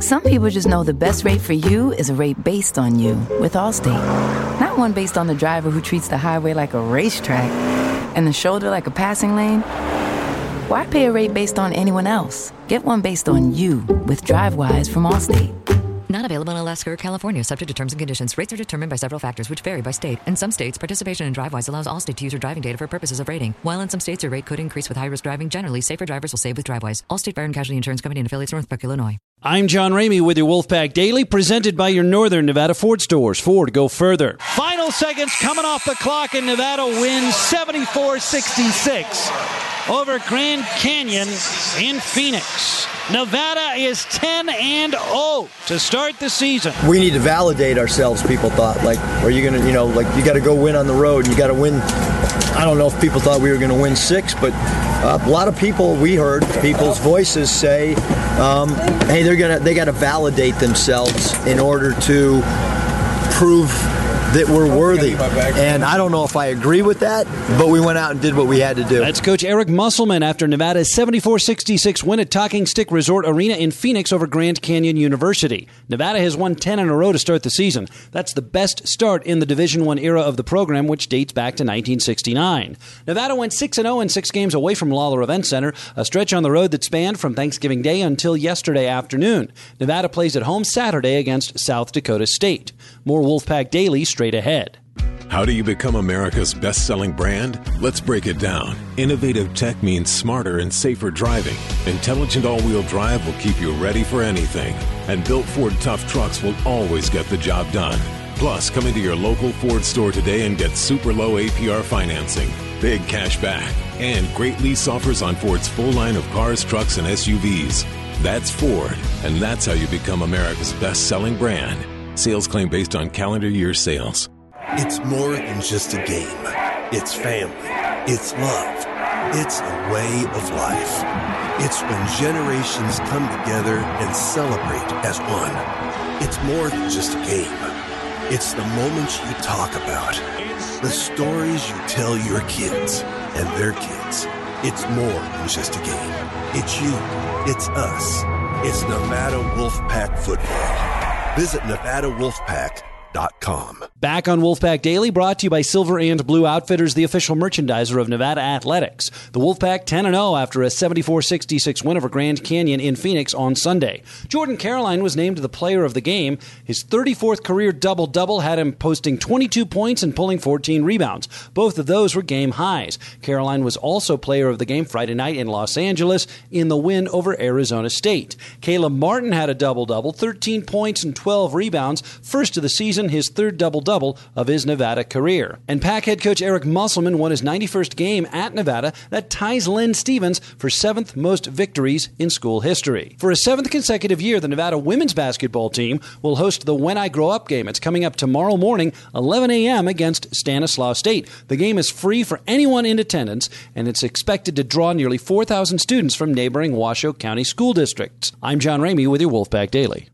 Some people just know the best rate for you is a rate based on you with Allstate. Not one based on the driver who treats the highway like a racetrack and the shoulder like a passing lane. Why pay a rate based on anyone else? Get one based on you with DriveWise from Allstate. Not available in Alaska or California, subject to terms and conditions. Rates are determined by several factors, which vary by state. In some states, participation in DriveWise allows Allstate to use your driving data for purposes of rating. While in some states, your rate could increase with high risk driving. Generally, safer drivers will save with DriveWise. Allstate Fire and Casualty Insurance Company and affiliates, Northbrook, Illinois. I'm John Ramey with your Wolfpack Daily, presented by your Northern Nevada Ford stores. Ford, go further. Final seconds coming off the clock, and Nevada wins 74 66 over Grand Canyon in Phoenix. Nevada is 10 and 0 to start the season. We need to validate ourselves, people thought. Like, are you going to, you know, like, you got to go win on the road. You got to win. I don't know if people thought we were going to win six, but uh, a lot of people we heard people's voices say, um, "Hey, they're gonna they got to validate themselves in order to prove that we're worthy. And I don't know if I agree with that, but we went out and did what we had to do. That's Coach Eric Musselman after Nevada's 74 66 win at Talking Stick Resort Arena in Phoenix over Grand Canyon University. Nevada has won 10 in a row to start the season. That's the best start in the Division One era of the program, which dates back to 1969. Nevada went 6 0 in six games away from Lawlor Event Center, a stretch on the road that spanned from Thanksgiving Day until yesterday afternoon. Nevada plays at home Saturday against South Dakota State. More Wolfpack Daily straight ahead. How do you become America's best selling brand? Let's break it down. Innovative tech means smarter and safer driving. Intelligent all wheel drive will keep you ready for anything. And built Ford tough trucks will always get the job done. Plus, come into your local Ford store today and get super low APR financing, big cash back, and great lease offers on Ford's full line of cars, trucks, and SUVs. That's Ford, and that's how you become America's best selling brand. Sales claim based on calendar year sales. It's more than just a game. It's family. It's love. It's a way of life. It's when generations come together and celebrate as one. It's more than just a game. It's the moments you talk about, the stories you tell your kids and their kids. It's more than just a game. It's you. It's us. It's Nevada Wolfpack Football. Visit NevadaWolfpack.com. Back on Wolfpack Daily, brought to you by Silver and Blue Outfitters, the official merchandiser of Nevada Athletics. The Wolfpack 10 0 after a 74 66 win over Grand Canyon in Phoenix on Sunday. Jordan Caroline was named the player of the game. His 34th career double double had him posting 22 points and pulling 14 rebounds. Both of those were game highs. Caroline was also player of the game Friday night in Los Angeles in the win over Arizona State. Caleb Martin had a double double, 13 points and 12 rebounds, first of the season, his third double double double of his Nevada career. And Pack head coach Eric Musselman won his 91st game at Nevada that ties Len Stevens for seventh most victories in school history. For a seventh consecutive year, the Nevada women's basketball team will host the When I Grow Up game. It's coming up tomorrow morning, 11 a.m. against Stanislaus State. The game is free for anyone in attendance, and it's expected to draw nearly 4,000 students from neighboring Washoe County school districts. I'm John Ramey with your Wolfpack Daily.